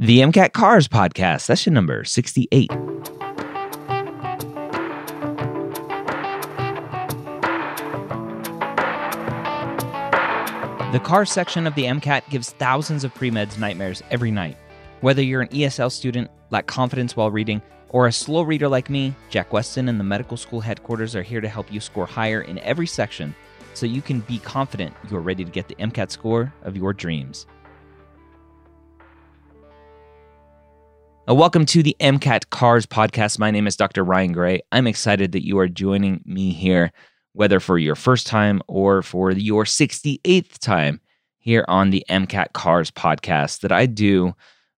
The MCAT Cars Podcast, session number 68. The car section of the MCAT gives thousands of pre-meds nightmares every night. Whether you're an ESL student, lack confidence while reading, or a slow reader like me, Jack Weston and the medical school headquarters are here to help you score higher in every section so you can be confident you're ready to get the MCAT score of your dreams. Uh, welcome to the MCAT Cars podcast. My name is Dr. Ryan Gray. I'm excited that you are joining me here, whether for your first time or for your 68th time here on the MCAT Cars podcast that I do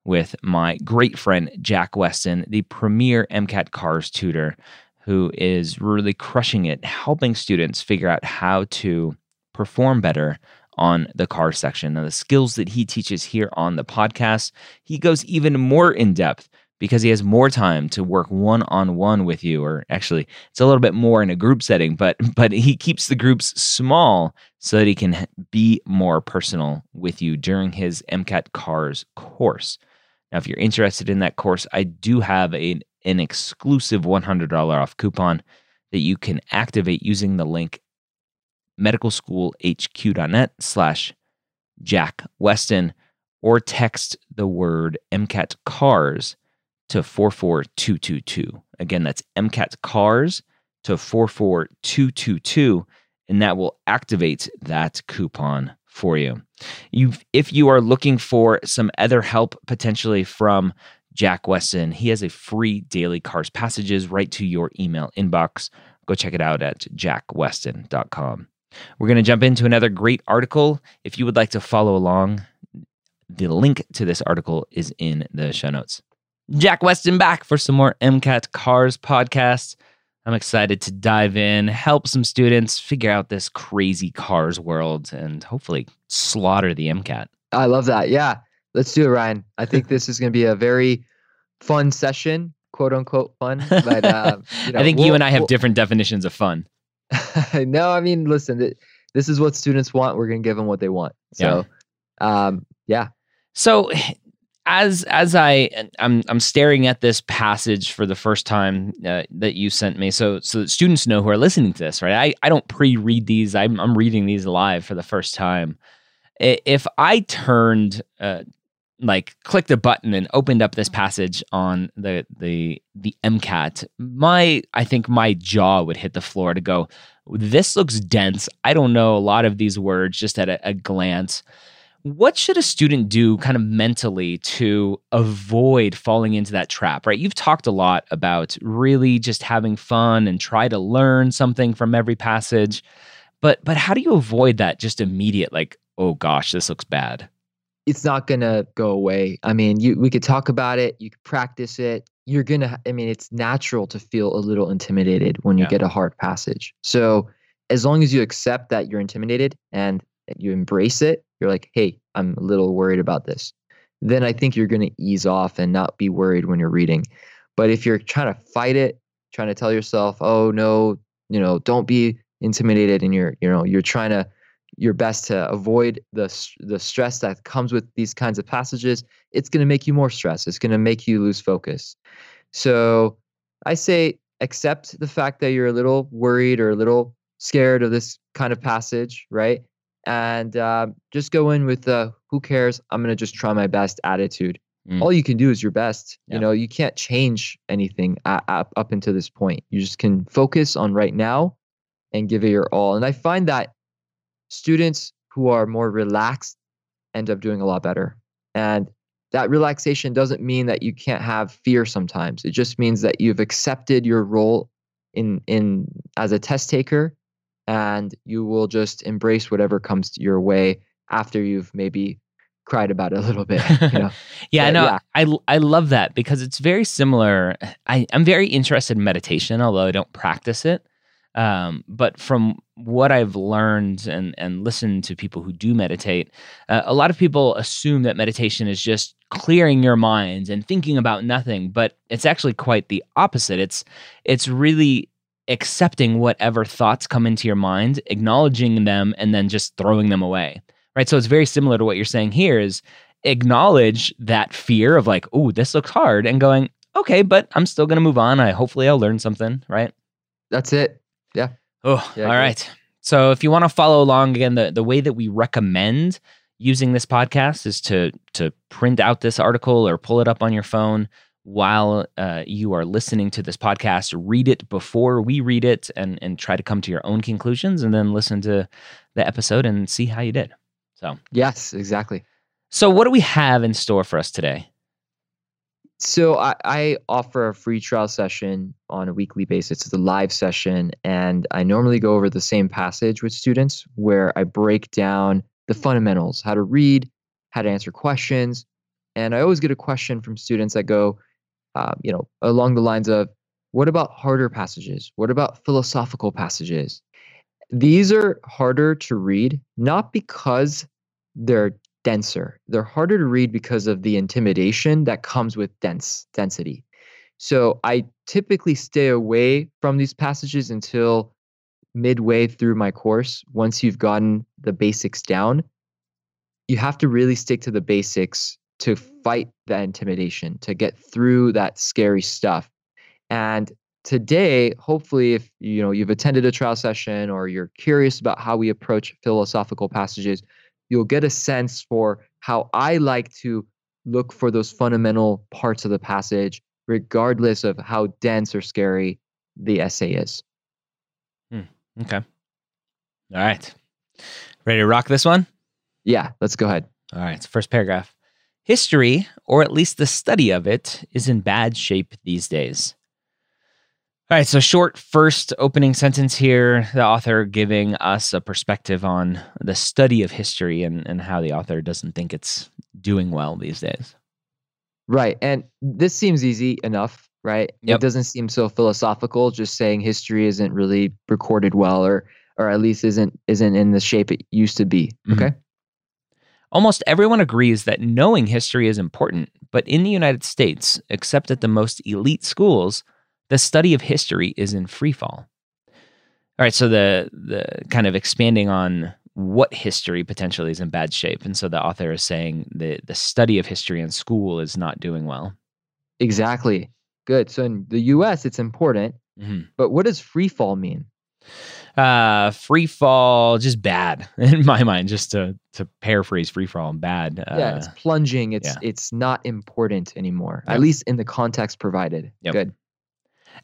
with my great friend Jack Weston, the premier MCAT Cars tutor, who is really crushing it, helping students figure out how to perform better on the car section. Now, the skills that he teaches here on the podcast, he goes even more in depth because he has more time to work one on one with you or actually it's a little bit more in a group setting but but he keeps the groups small so that he can be more personal with you during his MCAT cars course now if you're interested in that course I do have a, an exclusive $100 off coupon that you can activate using the link medicalschoolhq.net slash Jack Weston or text the word MCAT cars to 44222. Again, that's MCAT cars to 44222 and that will activate that coupon for you. You if you are looking for some other help potentially from Jack Weston, he has a free daily cars passages right to your email inbox. Go check it out at jackweston.com. We're going to jump into another great article. If you would like to follow along, the link to this article is in the show notes. Jack Weston back for some more MCAT Cars podcast. I'm excited to dive in, help some students figure out this crazy cars world, and hopefully slaughter the MCAT. I love that. Yeah, let's do it, Ryan. I think this is going to be a very fun session, quote unquote fun. But uh, you know, I think we'll, you and I have we'll, different definitions of fun. no, I mean, listen, this is what students want. We're going to give them what they want. So, yeah. Um, yeah. So, as as I I'm I'm staring at this passage for the first time uh, that you sent me, so so that students know who are listening to this, right? I I don't pre-read these. I'm I'm reading these live for the first time. If I turned uh, like clicked a button and opened up this mm. passage on the the the MCAT, my I think my jaw would hit the floor to go. This looks dense. I don't know a lot of these words just at a, a glance. What should a student do kind of mentally to avoid falling into that trap, right? You've talked a lot about really just having fun and try to learn something from every passage. But but how do you avoid that just immediate like, oh gosh, this looks bad? It's not gonna go away. I mean, you we could talk about it, you could practice it. You're gonna I mean, it's natural to feel a little intimidated when you yeah. get a hard passage. So as long as you accept that you're intimidated and you embrace it, you're like, hey, I'm a little worried about this. Then I think you're gonna ease off and not be worried when you're reading. But if you're trying to fight it, trying to tell yourself, oh no, you know, don't be intimidated and you're, you know, you're trying to your best to avoid the the stress that comes with these kinds of passages, it's going to make you more stressed. It's going to make you lose focus. So I say accept the fact that you're a little worried or a little scared of this kind of passage, right? And uh, just go in with the who cares? I'm going to just try my best attitude. Mm. All you can do is your best. Yeah. You know, you can't change anything up, up until this point. You just can focus on right now and give it your all. And I find that students who are more relaxed end up doing a lot better. And that relaxation doesn't mean that you can't have fear sometimes. It just means that you've accepted your role in in as a test taker and you will just embrace whatever comes your way after you've maybe cried about it a little bit. You know? yeah, I know. Yeah. I I love that because it's very similar. I, I'm very interested in meditation, although I don't practice it. Um, but from what I've learned and and listened to people who do meditate, uh, a lot of people assume that meditation is just clearing your mind and thinking about nothing, but it's actually quite the opposite. It's it's really accepting whatever thoughts come into your mind, acknowledging them, and then just throwing them away. Right. So it's very similar to what you're saying here. Is acknowledge that fear of like, oh, this looks hard, and going, okay, but I'm still going to move on. I hopefully I'll learn something, right? That's it. Yeah. Oh, yeah, all right. So if you want to follow along again, the, the way that we recommend using this podcast is to to print out this article or pull it up on your phone while uh, you are listening to this podcast. Read it before we read it, and and try to come to your own conclusions, and then listen to the episode and see how you did. So yes, exactly. So what do we have in store for us today? So I, I, offer a free trial session on a weekly basis. It's a live session, and I normally go over the same passage with students where I break down the fundamentals, how to read, how to answer questions, and I always get a question from students that go, uh, you know, along the lines of, "What about harder passages? What about philosophical passages?" These are harder to read, not because they're denser. They're harder to read because of the intimidation that comes with dense density. So I typically stay away from these passages until midway through my course. Once you've gotten the basics down, you have to really stick to the basics to fight that intimidation, to get through that scary stuff. And today, hopefully if you know you've attended a trial session or you're curious about how we approach philosophical passages, you'll get a sense for how I like to look for those fundamental parts of the passage, regardless of how dense or scary the essay is. Hmm. Okay. All right. Ready to rock this one? Yeah, let's go ahead. All right. First paragraph. History, or at least the study of it, is in bad shape these days. All right, so short first opening sentence here. The author giving us a perspective on the study of history and, and how the author doesn't think it's doing well these days. Right. And this seems easy enough, right? Yep. It doesn't seem so philosophical, just saying history isn't really recorded well or or at least isn't isn't in the shape it used to be. Mm-hmm. Okay. Almost everyone agrees that knowing history is important, but in the United States, except at the most elite schools, the study of history is in free fall. All right, so the the kind of expanding on what history potentially is in bad shape, and so the author is saying the the study of history in school is not doing well. Exactly. Good. So in the U.S., it's important, mm-hmm. but what does free fall mean? Uh, free fall, just bad in my mind. Just to to paraphrase free fall, and bad. Uh, yeah, it's plunging. It's yeah. it's not important anymore. Yep. At least in the context provided. Yep. Good.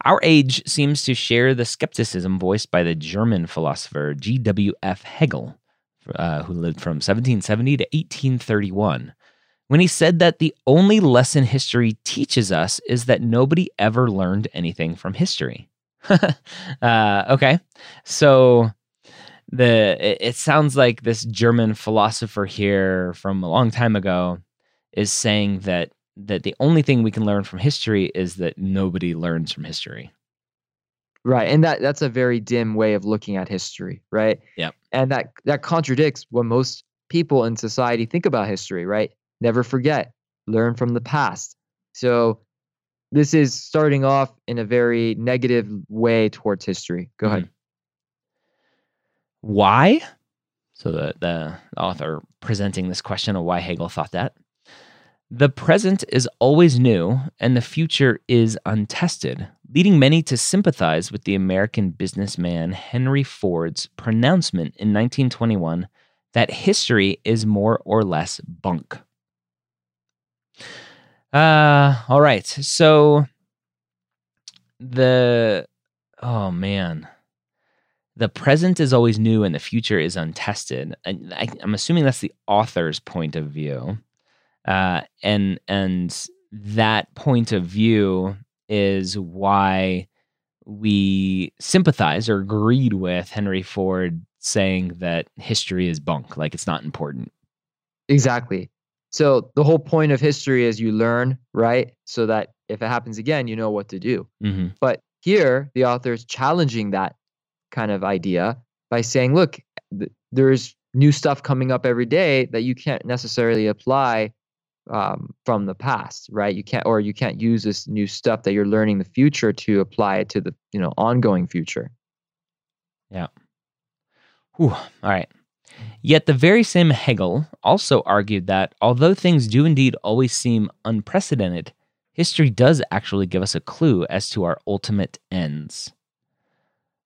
Our age seems to share the skepticism voiced by the German philosopher G.W.F. Hegel, uh, who lived from 1770 to 1831, when he said that the only lesson history teaches us is that nobody ever learned anything from history. uh, okay, so the it, it sounds like this German philosopher here from a long time ago is saying that that the only thing we can learn from history is that nobody learns from history. Right. And that that's a very dim way of looking at history, right? Yeah. And that that contradicts what most people in society think about history, right? Never forget, learn from the past. So this is starting off in a very negative way towards history. Go mm-hmm. ahead. Why? So the the author presenting this question of why Hegel thought that. The present is always new, and the future is untested, leading many to sympathize with the American businessman Henry Ford's pronouncement in 1921 that history is more or less bunk. Uh, all right. So the oh man, the present is always new and the future is untested. I, am assuming that's the author's point of view. Uh, and and that point of view is why we sympathize or agreed with Henry Ford saying that history is bunk, like it's not important. Exactly. So the whole point of history is you learn, right? So that if it happens again, you know what to do. Mm-hmm. But here, the author is challenging that kind of idea by saying, look, th- there's new stuff coming up every day that you can't necessarily apply um, from the past, right? You can't, or you can't use this new stuff that you're learning the future to apply it to the you know ongoing future. Yeah. Whew. All right. Yet the very same Hegel also argued that although things do indeed always seem unprecedented, history does actually give us a clue as to our ultimate ends.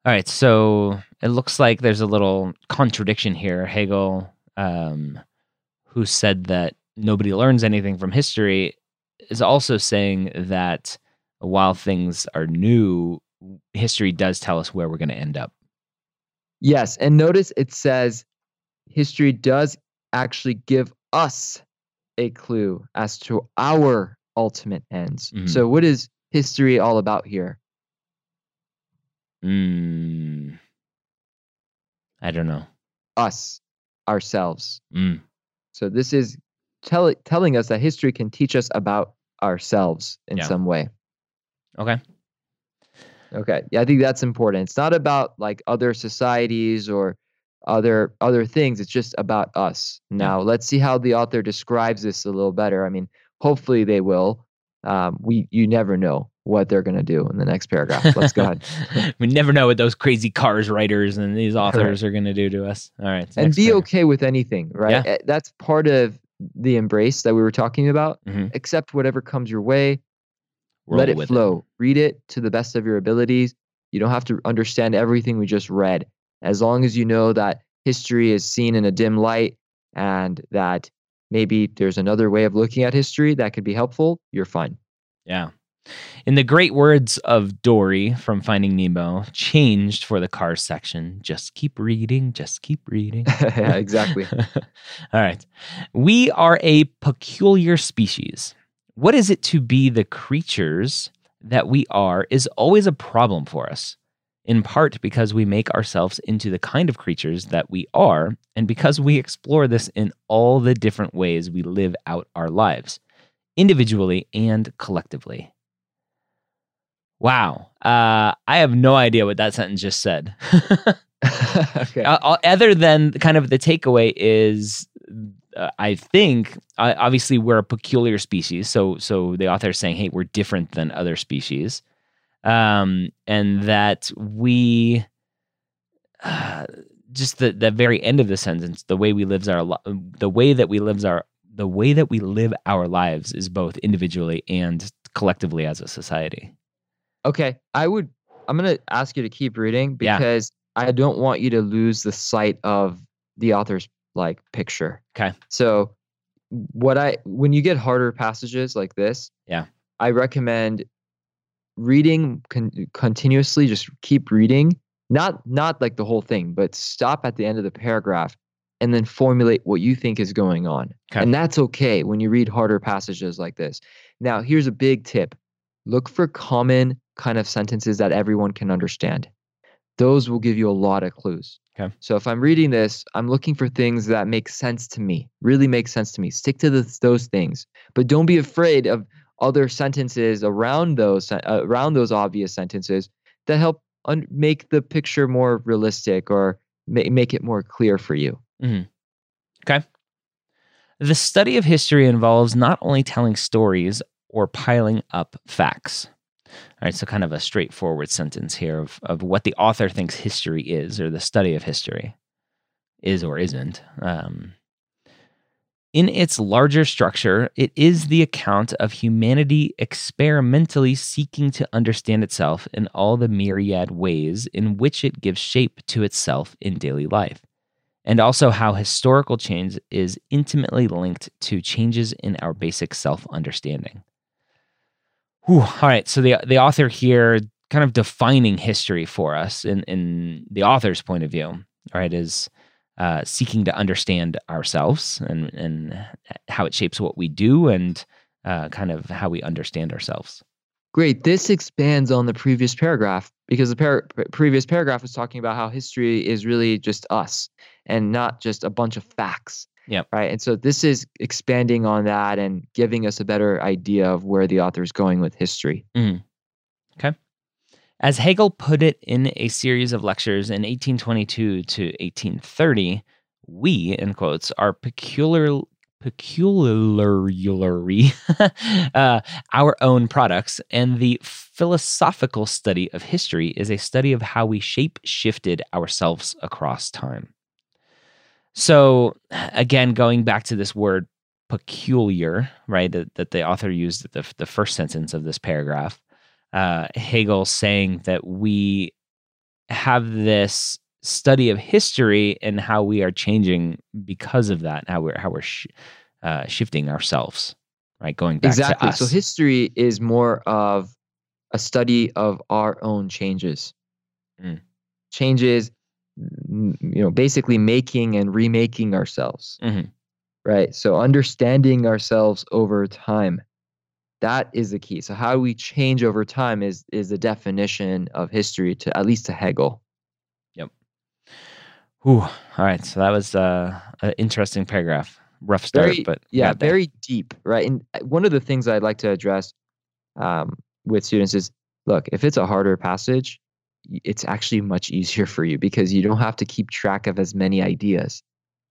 All right, so it looks like there's a little contradiction here. Hegel, um, who said that nobody learns anything from history, is also saying that while things are new, history does tell us where we're going to end up. Yes, and notice it says history does actually give us a clue as to our ultimate ends. Mhm. So, what is history all about here? Mm, I don't know. Us, ourselves. Mm, So, this is tell, telling us that history can teach us about ourselves in Yeah. some way. okay. Okay. Yeah, I think that's important. It's not about like other societies or other other things. It's just about us. Now, let's see how the author describes this a little better. I mean, hopefully they will. Um, we you never know what they're going to do in the next paragraph. Let's go ahead. we never know what those crazy cars writers and these authors are going to do to us. All right. and be paragraph. okay with anything, right? Yeah. Eh, That's part of the embrace that we were talking about. Mhm. Accept whatever comes your way. Roll let it flow. Read it to the best of your abilities. You don't have to understand everything we just read. As long as you know that history is seen in a dim light and that maybe there's another way of looking at history that could be helpful, you're fine. Yeah. In the great words of Dory from Finding Nemo, changed for the cars section. Just keep reading, just keep reading. yeah, exactly. All right. We are a peculiar species. What is it to be the creatures that we are is always a problem for us, in part because we make ourselves into the kind of creatures that we are, and because we explore this in all the different ways we live out our lives, individually and collectively. Wow. Uh, I have no idea what that sentence just said. okay. Uh, uh, other than kind of the takeaway is uh, i think uh, obviously we're a peculiar species so so the author is saying hey we're different than other species um and that we uh, just the the very end of the sentence the way we lives our li- the way that we lives our the way that we live our lives is both individually and collectively as a society Okay. I would I'm going to ask you to keep reading Yeah. because I don't want you to lose the sight of the author's like picture. Okay. So what I when you get harder passages like this, Yeah. I recommend reading con- continuously just keep reading, not not like the whole thing, but stop at the end of the paragraph and then formulate what you think is going on. Okay. And that's okay when you read harder passages like this. Now, here's a big tip. Look for common kind of sentences that everyone can understand. Those will give you a lot of clues. Okay. So if I'm reading this, I'm looking for things that make sense to me, really make sense to me. Stick to the, those things, but don't be afraid of other sentences around those uh, around those obvious sentences that help un- make the picture more realistic or ma- make it more clear for you. Mm-hmm. Okay. The study of history involves not only telling stories or piling up facts. All right, so kind of a straightforward sentence here of, of what the author thinks history is, or the study of history is or isn't. Um, in its larger structure, it is the account of humanity experimentally seeking to understand itself in all the myriad ways in which it gives shape to itself in daily life and also how historical change is intimately linked to changes in our basic self understanding. All right, so the the author here kind of defining history for us in, in the author's point of view, all right, is uh, seeking to understand ourselves and, and how it shapes what we do and uh, kind of how we understand ourselves. Great. This expands on the previous paragraph because the par- previous paragraph was talking about how history is really just us and not just a bunch of facts. Yep. Right. And so this is expanding on that and giving us a better idea of where the author is going with history. Okay. As Hegel put it in a series of lectures in 1822 to 1830, we, in quotes, are peculiar, peculiarly uh, our own products, and the philosophical study of history is a study of how we shape shifted ourselves across time. So, again, going back to this word peculiar, right, that, that the author used at the, the first sentence of this paragraph, uh, Hegel saying that we have this study of history and how we are changing because of that, how we're, how we're sh- uh, shifting ourselves, right, going back exactly. to us. So history is more of a study of our own changes. Mm. Changes, you know, basically making and remaking ourselves. Mhm. Right. So understanding ourselves over time. That is the key. So how we change over time is is the definition of history to at least to Hegel. Yep Whew. All right. So that was uh, an interesting paragraph. Rough start, Very- but Yeah, very deep, right? And uh, one of the things I'd like to address um, with students is look, if it's a harder passage, it's actually much easier for you because you don't have to keep track of as many ideas,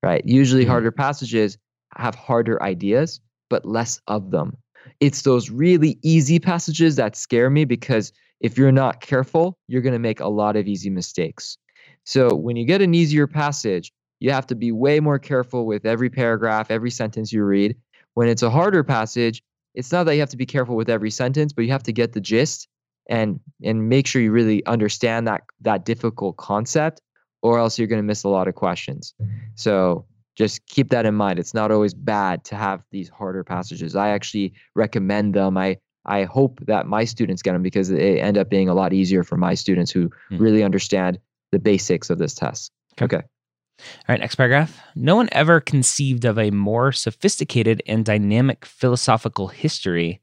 right? Usually, Mhm. harder passages have harder ideas, but less of them. It's those really easy passages that scare me because if you're not careful, you're going to make a lot of easy mistakes. So, when you get an easier passage, you have to be way more careful with every paragraph, every sentence you read. When it's a harder passage, it's not that you have to be careful with every sentence, but you have to get the gist and and make sure you really understand that that difficult concept or else you're going to miss a lot of questions. So, just keep that in mind. It's not always bad to have these harder passages. I actually recommend them. I I hope that my students get them because they end up being a lot easier for my students who Hmm. really understand the basics of this test. Okay. Okay. All right, next paragraph. No one ever conceived of a more sophisticated and dynamic philosophical history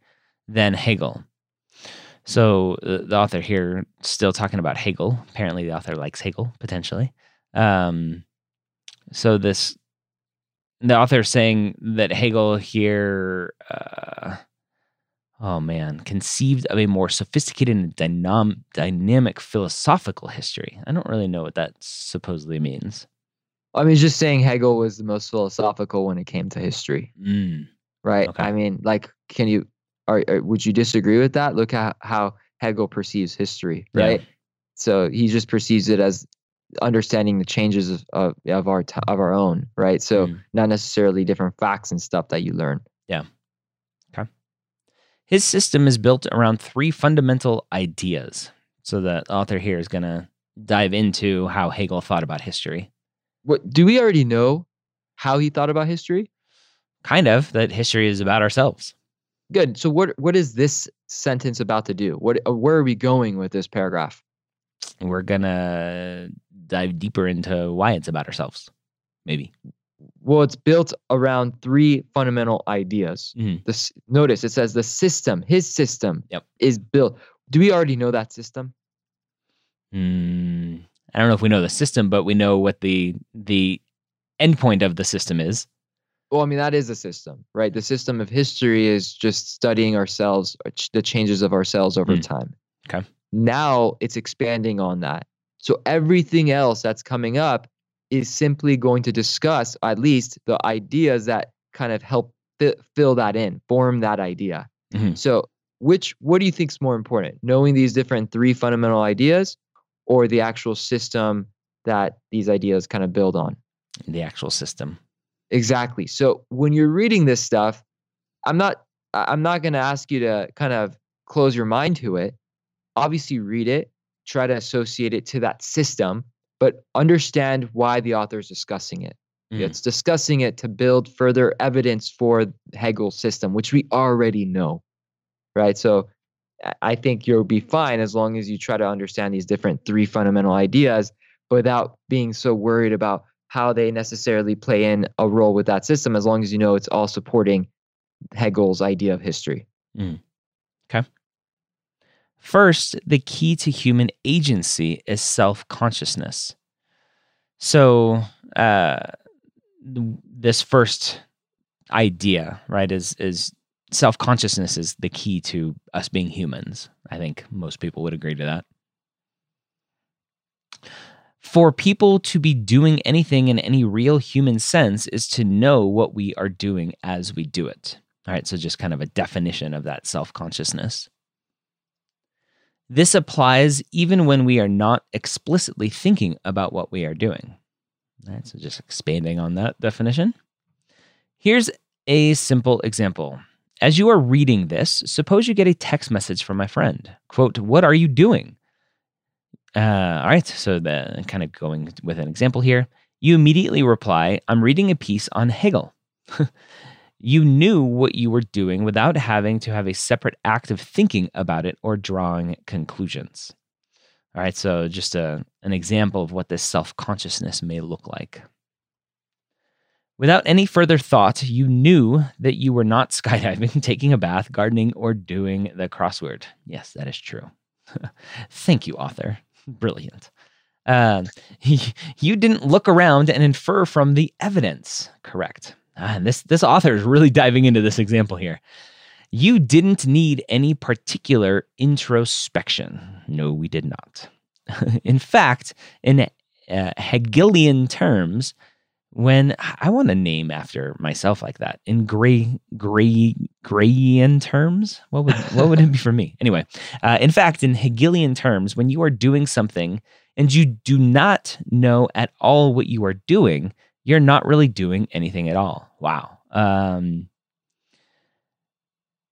than Hegel. So uh, the author here still talking about Hegel. Apparently, the author likes Hegel potentially. Um, so this the author is saying that Hegel here, uh, oh man, conceived of a more sophisticated and dynam- dynamic philosophical history. I don't really know what that supposedly means. I mean, just saying Hegel was the most philosophical when it came to history, Mm. right? Okay. I mean, like, can you, are, are- would you disagree with that? Look at how Hegel perceives history, Yeah. right? So he just perceives it as understanding the changes of, of, of our t- of our own, right? So Mm. not necessarily different facts and stuff that you learn. Yeah. Okay. His system is built around three fundamental ideas. So the author here is going to dive into how Hegel thought about history. What do we already know? How he thought about history? Kind of that history is about ourselves. Good. So what what is this sentence about to do? What uh, where are we going with this paragraph? We're going to dive deeper into why it's about ourselves. Maybe. Well, it's built around three fundamental ideas. Mhm. This notice it says the system, his system, Yep. is built. Do we already know that system? Mm, I don't know if we know the system, but we know what the the endpoint of the system is. Well, I mean that is a system, right? The system of history is just studying ourselves, uh, the changes of ourselves over Mm. time. Okay. Now it's expanding on that. So everything else that's coming up is simply going to discuss at least the ideas that kind of help fi- fill that in, form that idea. Mhm. So, which what do you think is more important? Knowing these different three fundamental ideas or the actual system that these ideas kind of build on? The actual system. Exactly. So when you're reading this stuff, I'm not I'm not going to ask you to kind of close your mind to it. Obviously read it, try to associate it to that system, but understand why the author is discussing it. Mhm. It's discussing it to build further evidence for Hegel's system, which we already know. Right? So I think you'll be fine as long as you try to understand these different three fundamental ideas without being so worried about how they necessarily play in a role with that system, as long as you know it's all supporting Hegel's idea of history. Okay. First, the key to human agency is self consciousness. So, uh, this first idea, right, is is self consciousness is the key to us being humans. I think most people would agree to that. For people to be doing anything in any real human sense is to know what we are doing as we do it. All right, so just kind of a definition of that self consciousness. This applies even when we are not explicitly thinking about what we are doing. All right, so just expanding on that definition. Here's a simple example. As you are reading this, suppose you get a text message from my friend. Quote, What are you doing? Uh, all right, so the kind of going with an example here. You immediately reply, I'm reading a piece on Hegel. you knew what you were doing without having to have a separate act of thinking about it or drawing conclusions. All right, so just a, an example of what this self consciousness may look like. Without any further thought, you knew that you were not skydiving, taking a bath, gardening, or doing the crossword. Yes, that is true. Thank you, author. Brilliant. Uh, you didn't look around and infer from the evidence. Correct. Uh, this this author is really diving into this example here. You didn't need any particular introspection. No, we did not. in fact, in uh, Hegelian terms, when I want to name after myself like that in gray gray grayian terms, what would what would it be for me? Anyway, uh, in fact, in Hegelian terms, when you are doing something and you do not know at all what you are doing, you're not really doing anything at all. Wow. Um,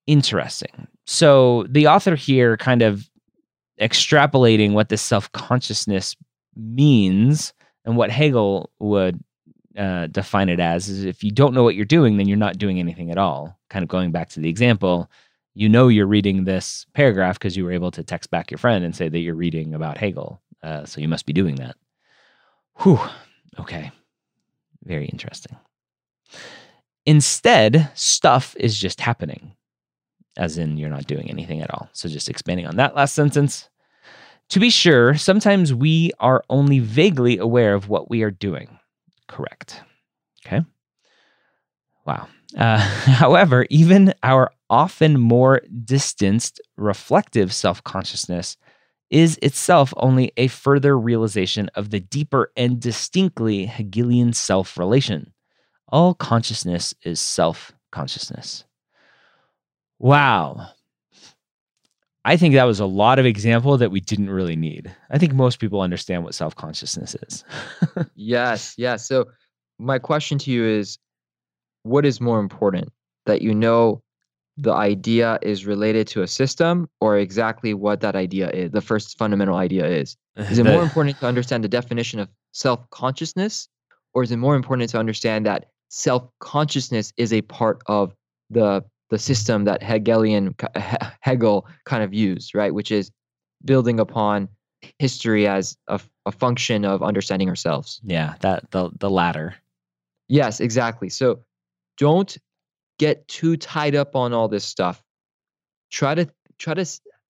interesting. So the author here kind of extrapolating what this self consciousness means and what Hegel would uh, define it as is if you don't know what you're doing, then you're not doing anything at all. Kind of going back to the example, you know you're reading this paragraph because you were able to text back your friend and say that you're reading about Hegel. Uh, so you must be doing that. Whew. Okay. Very interesting. Instead, stuff is just happening, as in you're not doing anything at all. So just expanding on that last sentence. To be sure, sometimes we are only vaguely aware of what we are doing correct. Okay. Wow. Uh, however, even our often more distanced reflective self consciousness is itself only a further realization of the deeper and distinctly Hegelian self relation. All consciousness is self consciousness. Wow. I think that was a lot of example that we didn't really need. I think most people understand what self consciousness is. yes, yes. So, my question to you is what is more important that you know the idea is related to a system or exactly what that idea is, the first fundamental idea is? Is it more important to understand the definition of self consciousness or is it more important to understand that self consciousness is a part of the the system that Hegelian Hegel kind of used, right? Which is building upon history as a, a function of understanding ourselves. Yeah, that the the latter. Yes, exactly. So don't get too tied up on all this stuff. Try to try to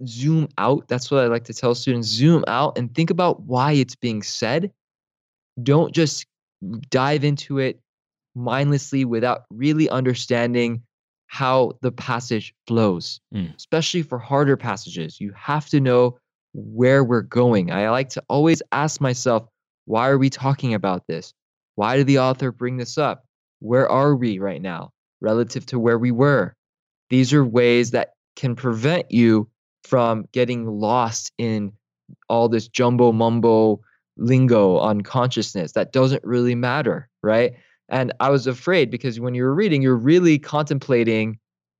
zoom out. That's what I like to tell students. Zoom out and think about why it's being said. Don't just dive into it mindlessly without really understanding how the passage flows, mm. especially for harder passages. You have to know where we're going. I like to always ask myself, why are we talking about this? Why did the author bring this up? Where are we right now relative to where we were? These are ways that can prevent you from getting lost in all this jumbo mumbo lingo on consciousness that doesn't really matter, right? And I was afraid because when you were reading, you're really contemplating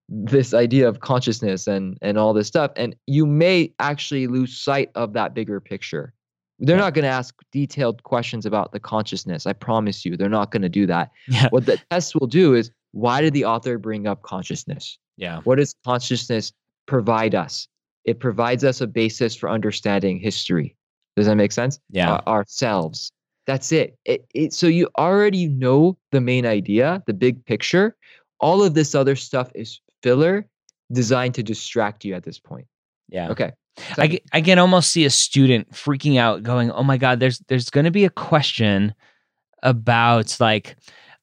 this idea of consciousness and and all this stuff and you may actually lose sight of that bigger picture. They're not going to ask detailed questions about the consciousness i promise you they're not going to do that. Yeah. what the test will do is why did the author bring up consciousness? Yeah. What does consciousness provide us? It provides us a basis for understanding history. Does that make sense? Yeah. Uh, ourselves that's it. It, it. So you already know the main idea, the big picture. All of this other stuff is filler designed to distract you at this point. Yeah. Okay. I, I can almost see a student freaking out going, "Oh my god, there's there's going to be a question about like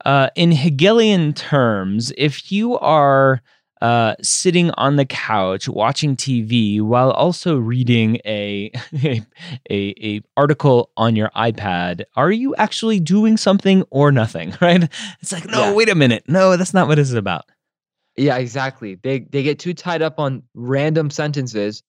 uh in Hegelian terms, if you are uh, sitting on the couch watching TV while also reading a, a, a a article on your iPad, are you actually doing something or nothing? Right? It's like, no, yeah. wait a minute, no, that's not what this is about. Yeah, exactly. They they get too tied up on random sentences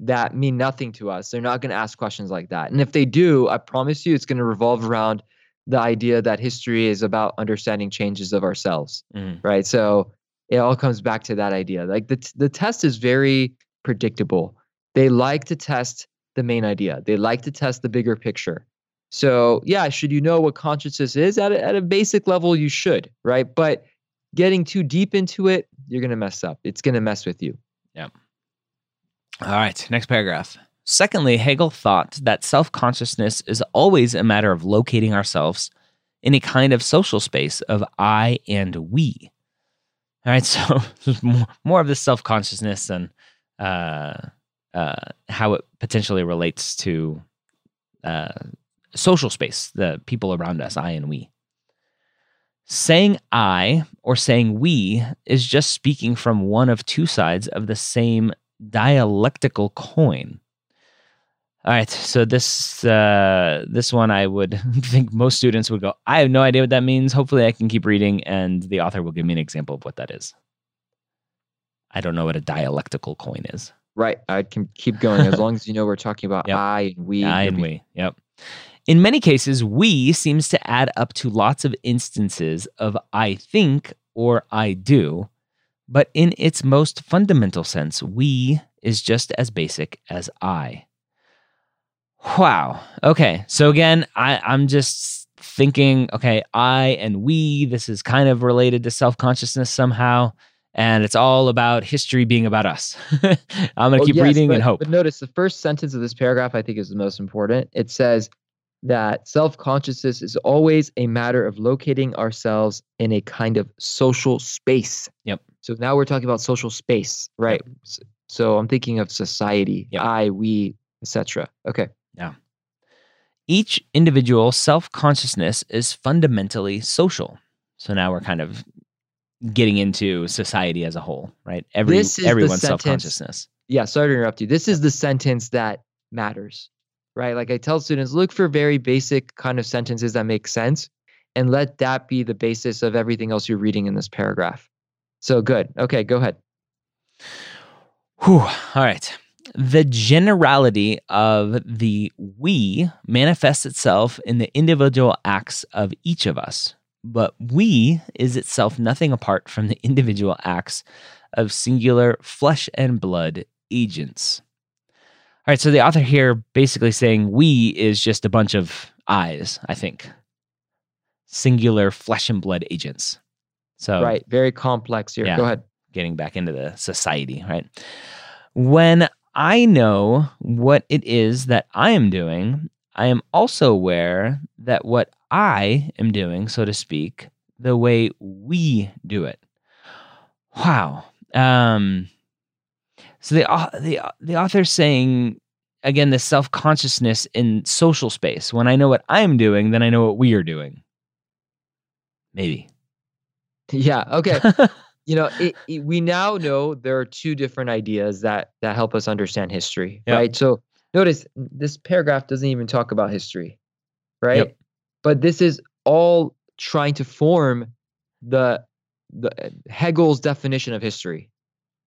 that mean nothing to us. They're not going to ask questions like that. And if they do, I promise you, it's going to revolve around the idea that history is about understanding changes of ourselves, Mhm. right? So it all comes back to that idea. Like the t- the test is very predictable. They like to test the main idea. They like to test the bigger picture. So yeah, should you know what consciousness is at a, at a basic level? You should, right? But getting too deep into it, you're gonna mess up. It's gonna mess with you. Yeah. All right, next paragraph. Secondly, Hegel thought that self consciousness is always a matter of locating ourselves in a kind of social space of I and we. All right, so more, of this self consciousness and uh, uh, how it potentially relates to uh, social space, the people around us, I and we. Saying I or saying we is just speaking from one of two sides of the same dialectical coin. All right, so this uh, this one I would think most students would go. I have no idea what that means. Hopefully, I can keep reading, and the author will give me an example of what that is. I don't know what a dialectical coin is. Right. I can keep going as long as you know we're talking about Yep. I and we. I and we. Yep. In many cases, we seems to add up to lots of instances of I think or I do, but in its most fundamental sense, we is just as basic as I. Wow. Okay. So again, I, I'm just thinking, okay, I and we, this is kind of related to self consciousness somehow. And it's all about history being about us. I'm going to Well, keep yes, reading but, and hope. But notice the first sentence of this paragraph I think is the most important. It says that self consciousness is always a matter of locating ourselves in a kind of social space. Yep. So now we're talking about social space, right? S- So I'm thinking of society, Yep. I, we, etc. Okay. Each individual self consciousness is fundamentally social. So now we're kind of getting into society as a whole, right? Every everyone's self consciousness. Yeah, sorry to interrupt you. This is the sentence that matters, right? Like I tell students, look for very basic kind of sentences that make sense and let that be the basis of everything else you're reading in this paragraph. So good. Okay, go ahead. Whew. All right. The generality of the we manifests itself in the individual acts of each of us, but we is itself nothing apart from the individual acts of singular flesh and blood agents. All right, so the author here basically saying we is just a bunch of eyes, I think. Singular flesh and blood agents. So Right. Very complex here. Yeah. Go ahead. getting back into the society, right? When I know what it is that I am doing, I am also aware that what I am doing, so to speak, the way we do it. Wow. Um, so the the the author's saying again the self consciousness in social space. When I know what I'm doing, then I know what we are doing. Maybe. Yeah. Okay. you know, it, it- we now know there are two different ideas that that help us understand history, Yep. right? So notice this paragraph doesn't even talk about history, right? Yep. But this is all trying to form the the uh, Hegel's definition of history.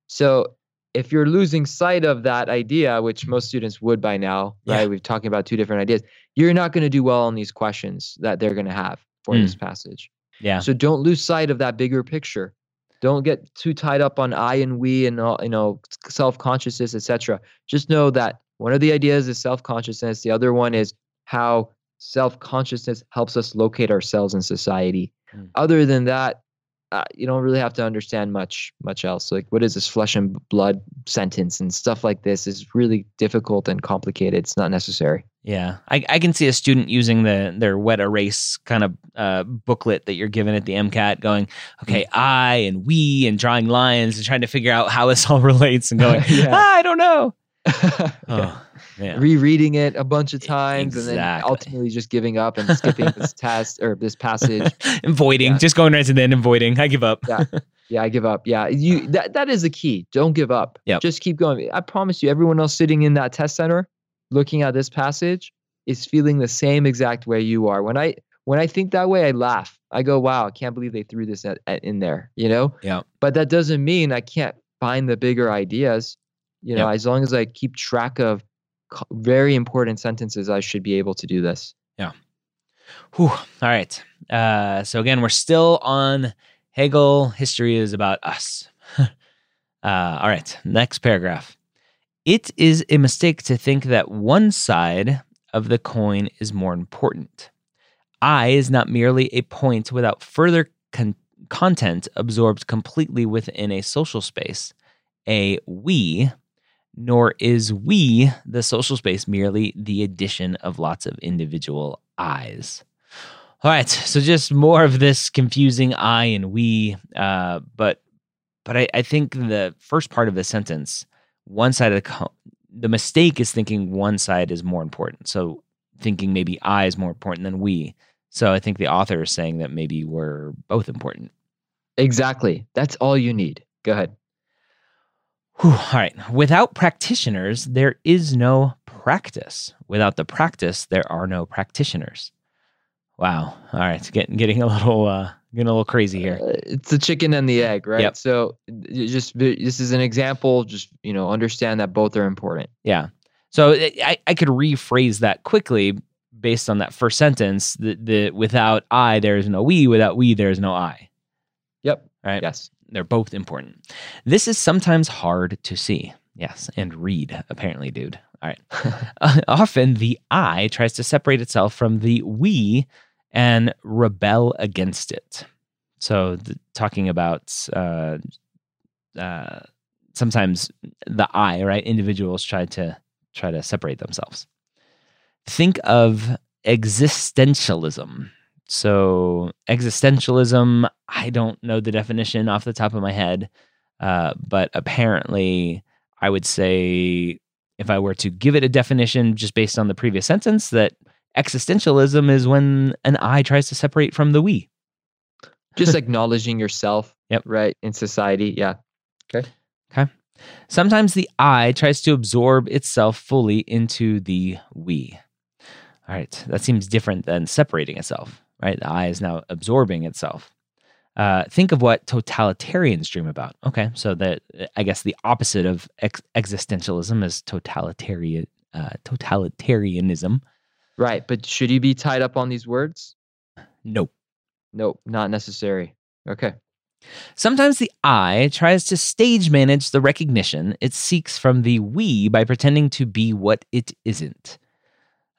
So if you're losing sight of that idea, which most students would by now, Yeah. right? We're talking about two different ideas. You're not going to do well on these questions that they're going to have for Mm. this passage. yeah. So don't lose sight of that bigger picture. Don't get too tied up on I and we and all, you know self consciousness, etc. Just know that one of the ideas is self consciousness. The other one is how self consciousness helps us locate ourselves in society. Mm. Other than that, uh, you don't really have to understand much much else. Like what is this flesh and blood sentence and stuff like this is really difficult and complicated. It's not necessary. Yeah, I, I can see a student using the their wet erase kind of uh, booklet that you're given at the MCAT, going, okay, I and we, and drawing lines and trying to figure out how this all relates, and going, Yeah. ah, I don't know. Yeah. Oh, yeah, rereading it a bunch of times and then ultimately just giving up and skipping this test or this passage. avoiding, Yeah. just going right to the end, avoiding. I give up. Yeah. Yeah, I give up. Yeah, you that that is the key. Don't give up. Yep. Just keep going. I promise you, everyone else sitting in that test center, looking at this passage, is feeling the same exact way you are. When I when I think that way, I laugh. I go, "Wow, I can't believe they threw this at, at, in there." You know. Yeah. But that doesn't mean I can't find the bigger ideas. You know, as long as I keep track of very important sentences, I should be able to do this. Yeah. Whew. All right. Uh, so again, we're still on Hegel. History is about us. uh, all right. Next paragraph. It is a mistake to think that one side of the coin is more important. I is not merely a point without further con- content absorbed completely within a social space, a we, nor is we, the social space, merely the addition of lots of individual I's. All right, so just more of this confusing I and we, uh, but but I, I, think the first part of the sentence, one side of the co- the mistake is thinking one side is more important. So thinking maybe I is more important than we. So I think the author is saying that maybe we're both important. Exactly. That's all you need. Go ahead. Whew, all right. Without practitioners, there is no practice. Without the practice, there are no practitioners. Wow. All right. Getting getting a little uh, getting a little crazy here. Uh, it's the chicken and the egg, right? Yep. So just this is an example. Just you know, understand that both are important. Yeah. So I I could rephrase that quickly based on that first sentence. The the without I there is no we. Without we there is no I. Yep. Right. Yes. They're both important. This is sometimes hard to see. Yes, and read, apparently, dude. All right. uh, often the I tries to separate itself from the we and rebel against it. So, the, talking about uh, uh, sometimes the I, right? Individuals try to try to separate themselves. Think of existentialism. So, existentialism, I don't know the definition off the top of my head, uh, but apparently, I would say if I were to give it a definition just based on the previous sentence, that existentialism is when an I tries to separate from the we. Just acknowledging yourself, yep. right, in society. Yeah. Okay. Okay. Sometimes the I tries to absorb itself fully into the we. All right. That seems different than separating itself right? The I is now absorbing itself. Uh, think of what totalitarians dream about. Okay, so that I guess the opposite of ex- existentialism is totalitarian uh, totalitarianism. Right, but should you be tied up on these words? Nope. Nope, not necessary. Okay. Sometimes the I tries to stage manage the recognition it seeks from the we by pretending to be what it isn't.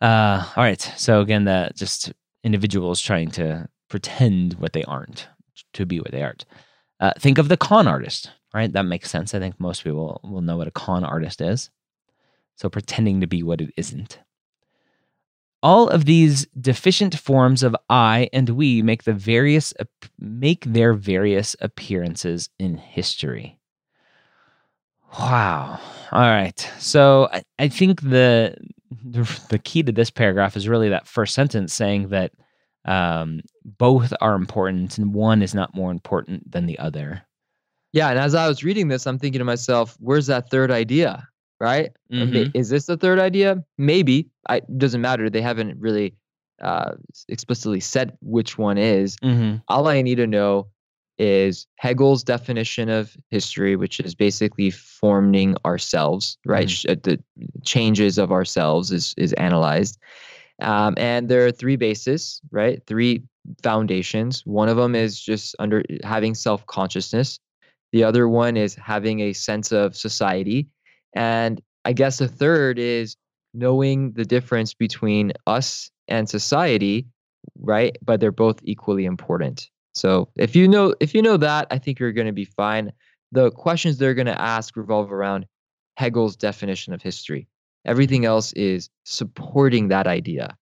Uh, all right. So again, that just individuals trying to pretend what they aren't to be what they aren't. Uh, think of the con artist, right? That makes sense. I think most people will know what a con artist is. So pretending to be what it isn't. All of these deficient forms of I and we make the various make their various appearances in history. Wow. All right. So I, I think the, the, the key to this paragraph is really that first sentence saying that um, both are important and one is not more important than the other. Yeah, and as I was reading this, I'm thinking to myself, "Where's that third idea?" Right? Mm-hmm. Is this the third idea? Maybe. I doesn't matter. They haven't really uh, explicitly said which one is. Mm-hmm. All I need to know is Hegel's definition of history, which is basically forming ourselves, right? Mm-hmm. The changes of ourselves is is analyzed. Um, and there are three bases, right? Three foundations. One of them is just under having self consciousness. The other one is having a sense of society. And I guess the third is knowing the difference between us and society, right? But they're both equally important. So if you know if you know that, I think you're going to be fine. The questions they're going to ask revolve around Hegel's definition of history. Everything else is supporting that idea,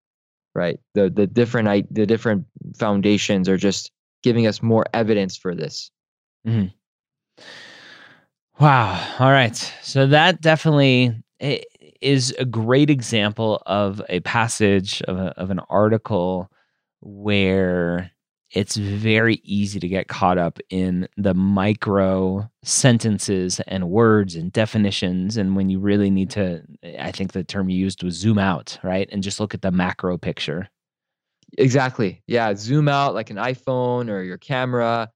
right? The the different the different foundations are just giving us more evidence for this. Mm-hmm. Wow. All right. So that definitely eh, is a great example of a passage of, a, of an article where it's very easy to get caught up in the micro sentences and words and definitions. And when you really need to, I think the term you used was zoom out, right? And just look at the macro picture. Exactly. Yeah. Zoom out like an iPhone or your camera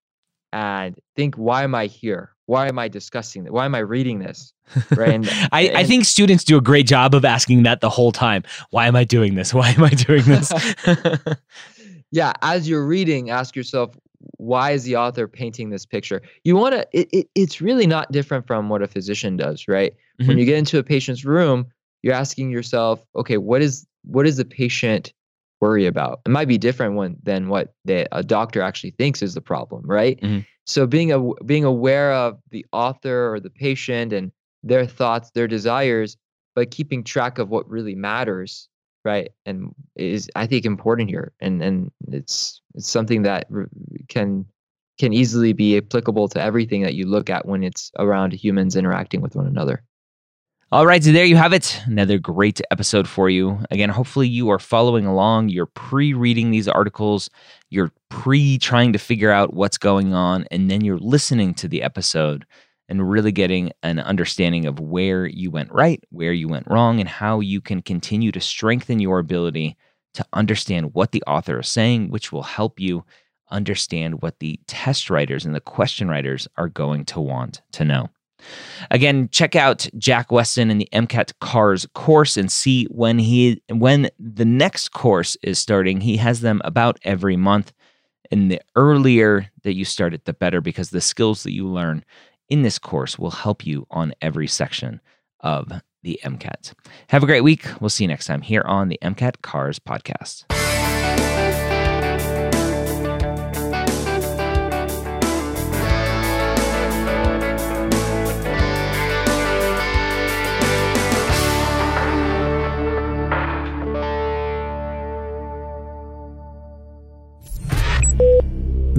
and think, why am I here? Why am I discussing this? Why am I reading this? Right. And, I, and, I think students do a great job of asking that the whole time. Why am I doing this? Why am I doing this? yeah. As you're reading, ask yourself, why is the author painting this picture? You want to, it, it, it's really not different from what a physician does, right? Mm-hmm. When you get into a patient's room, you're asking yourself, okay, what is, what is the patient worry about? It might be different when, than what the, a doctor actually thinks is the problem, right? Mm-hmm. So being a, being aware of the author or the patient and their thoughts, their desires, but keeping track of what really matters, right? And is I think important here, and and it's it's something that can can easily be applicable to everything that you look at when it's around humans interacting with one another. All right, so there you have it. Another great episode for you. Again, hopefully you are following along. You're pre reading these articles, you're pre trying to figure out what's going on, and then you're listening to the episode and really getting an understanding of where you went right, where you went wrong, and how you can continue to strengthen your ability to understand what the author is saying, which will help you understand what the test writers and the question writers are going to want to know. Again, check out Jack Westin and the MCAT CARS course and see when he when the next course is starting. He has them about every month. And the earlier that you start it, the better because the skills that you learn in this course will help you on every section of the MCAT. Have a great week. We'll see you next time here on the MCAT CARS podcast.